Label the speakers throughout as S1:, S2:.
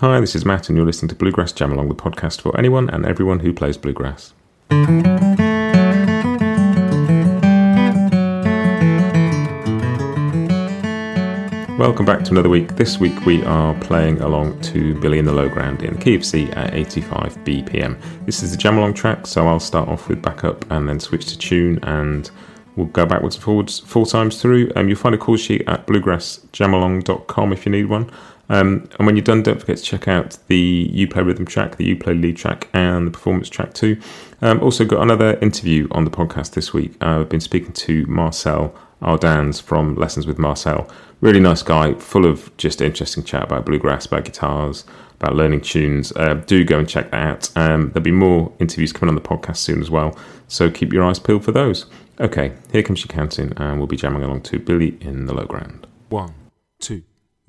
S1: Hi, this is Matt, and you're listening to Bluegrass Jam Along, the podcast for anyone and everyone who plays bluegrass. Welcome back to another week. This week we are playing along to Billy in the Low Ground in the key of C at 85 BPM. This is the jam along track, so I'll start off with backup and then switch to tune and we'll go backwards and forwards four times through. Um, you'll find a call sheet at bluegrassjamalong.com if you need one. Um, and when you're done, don't forget to check out the Uplay rhythm track, the Uplay lead track, and the performance track too. Um, also, got another interview on the podcast this week. Uh, I've been speaking to Marcel Ardans from Lessons with Marcel. Really nice guy, full of just interesting chat about bluegrass, about guitars, about learning tunes. Uh, do go and check that out. Um, there'll be more interviews coming on the podcast soon as well, so keep your eyes peeled for those. Okay, here comes your counting, and we'll be jamming along to Billy in the Low Ground.
S2: One, two,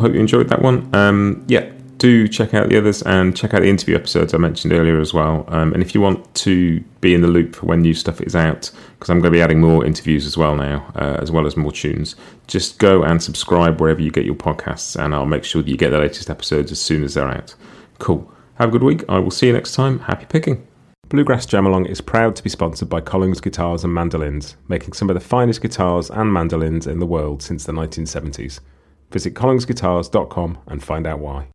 S1: Hope you enjoyed that one. Um, yeah, do check out the others and check out the interview episodes I mentioned earlier as well. Um, and if you want to be in the loop for when new stuff is out, because I'm going to be adding more interviews as well now, uh, as well as more tunes, just go and subscribe wherever you get your podcasts, and I'll make sure that you get the latest episodes as soon as they're out. Cool. Have a good week. I will see you next time. Happy picking. Bluegrass Jam Along is proud to be sponsored by Collings Guitars and Mandolins, making some of the finest guitars and mandolins in the world since the 1970s. Visit collingsguitars.com and find out why.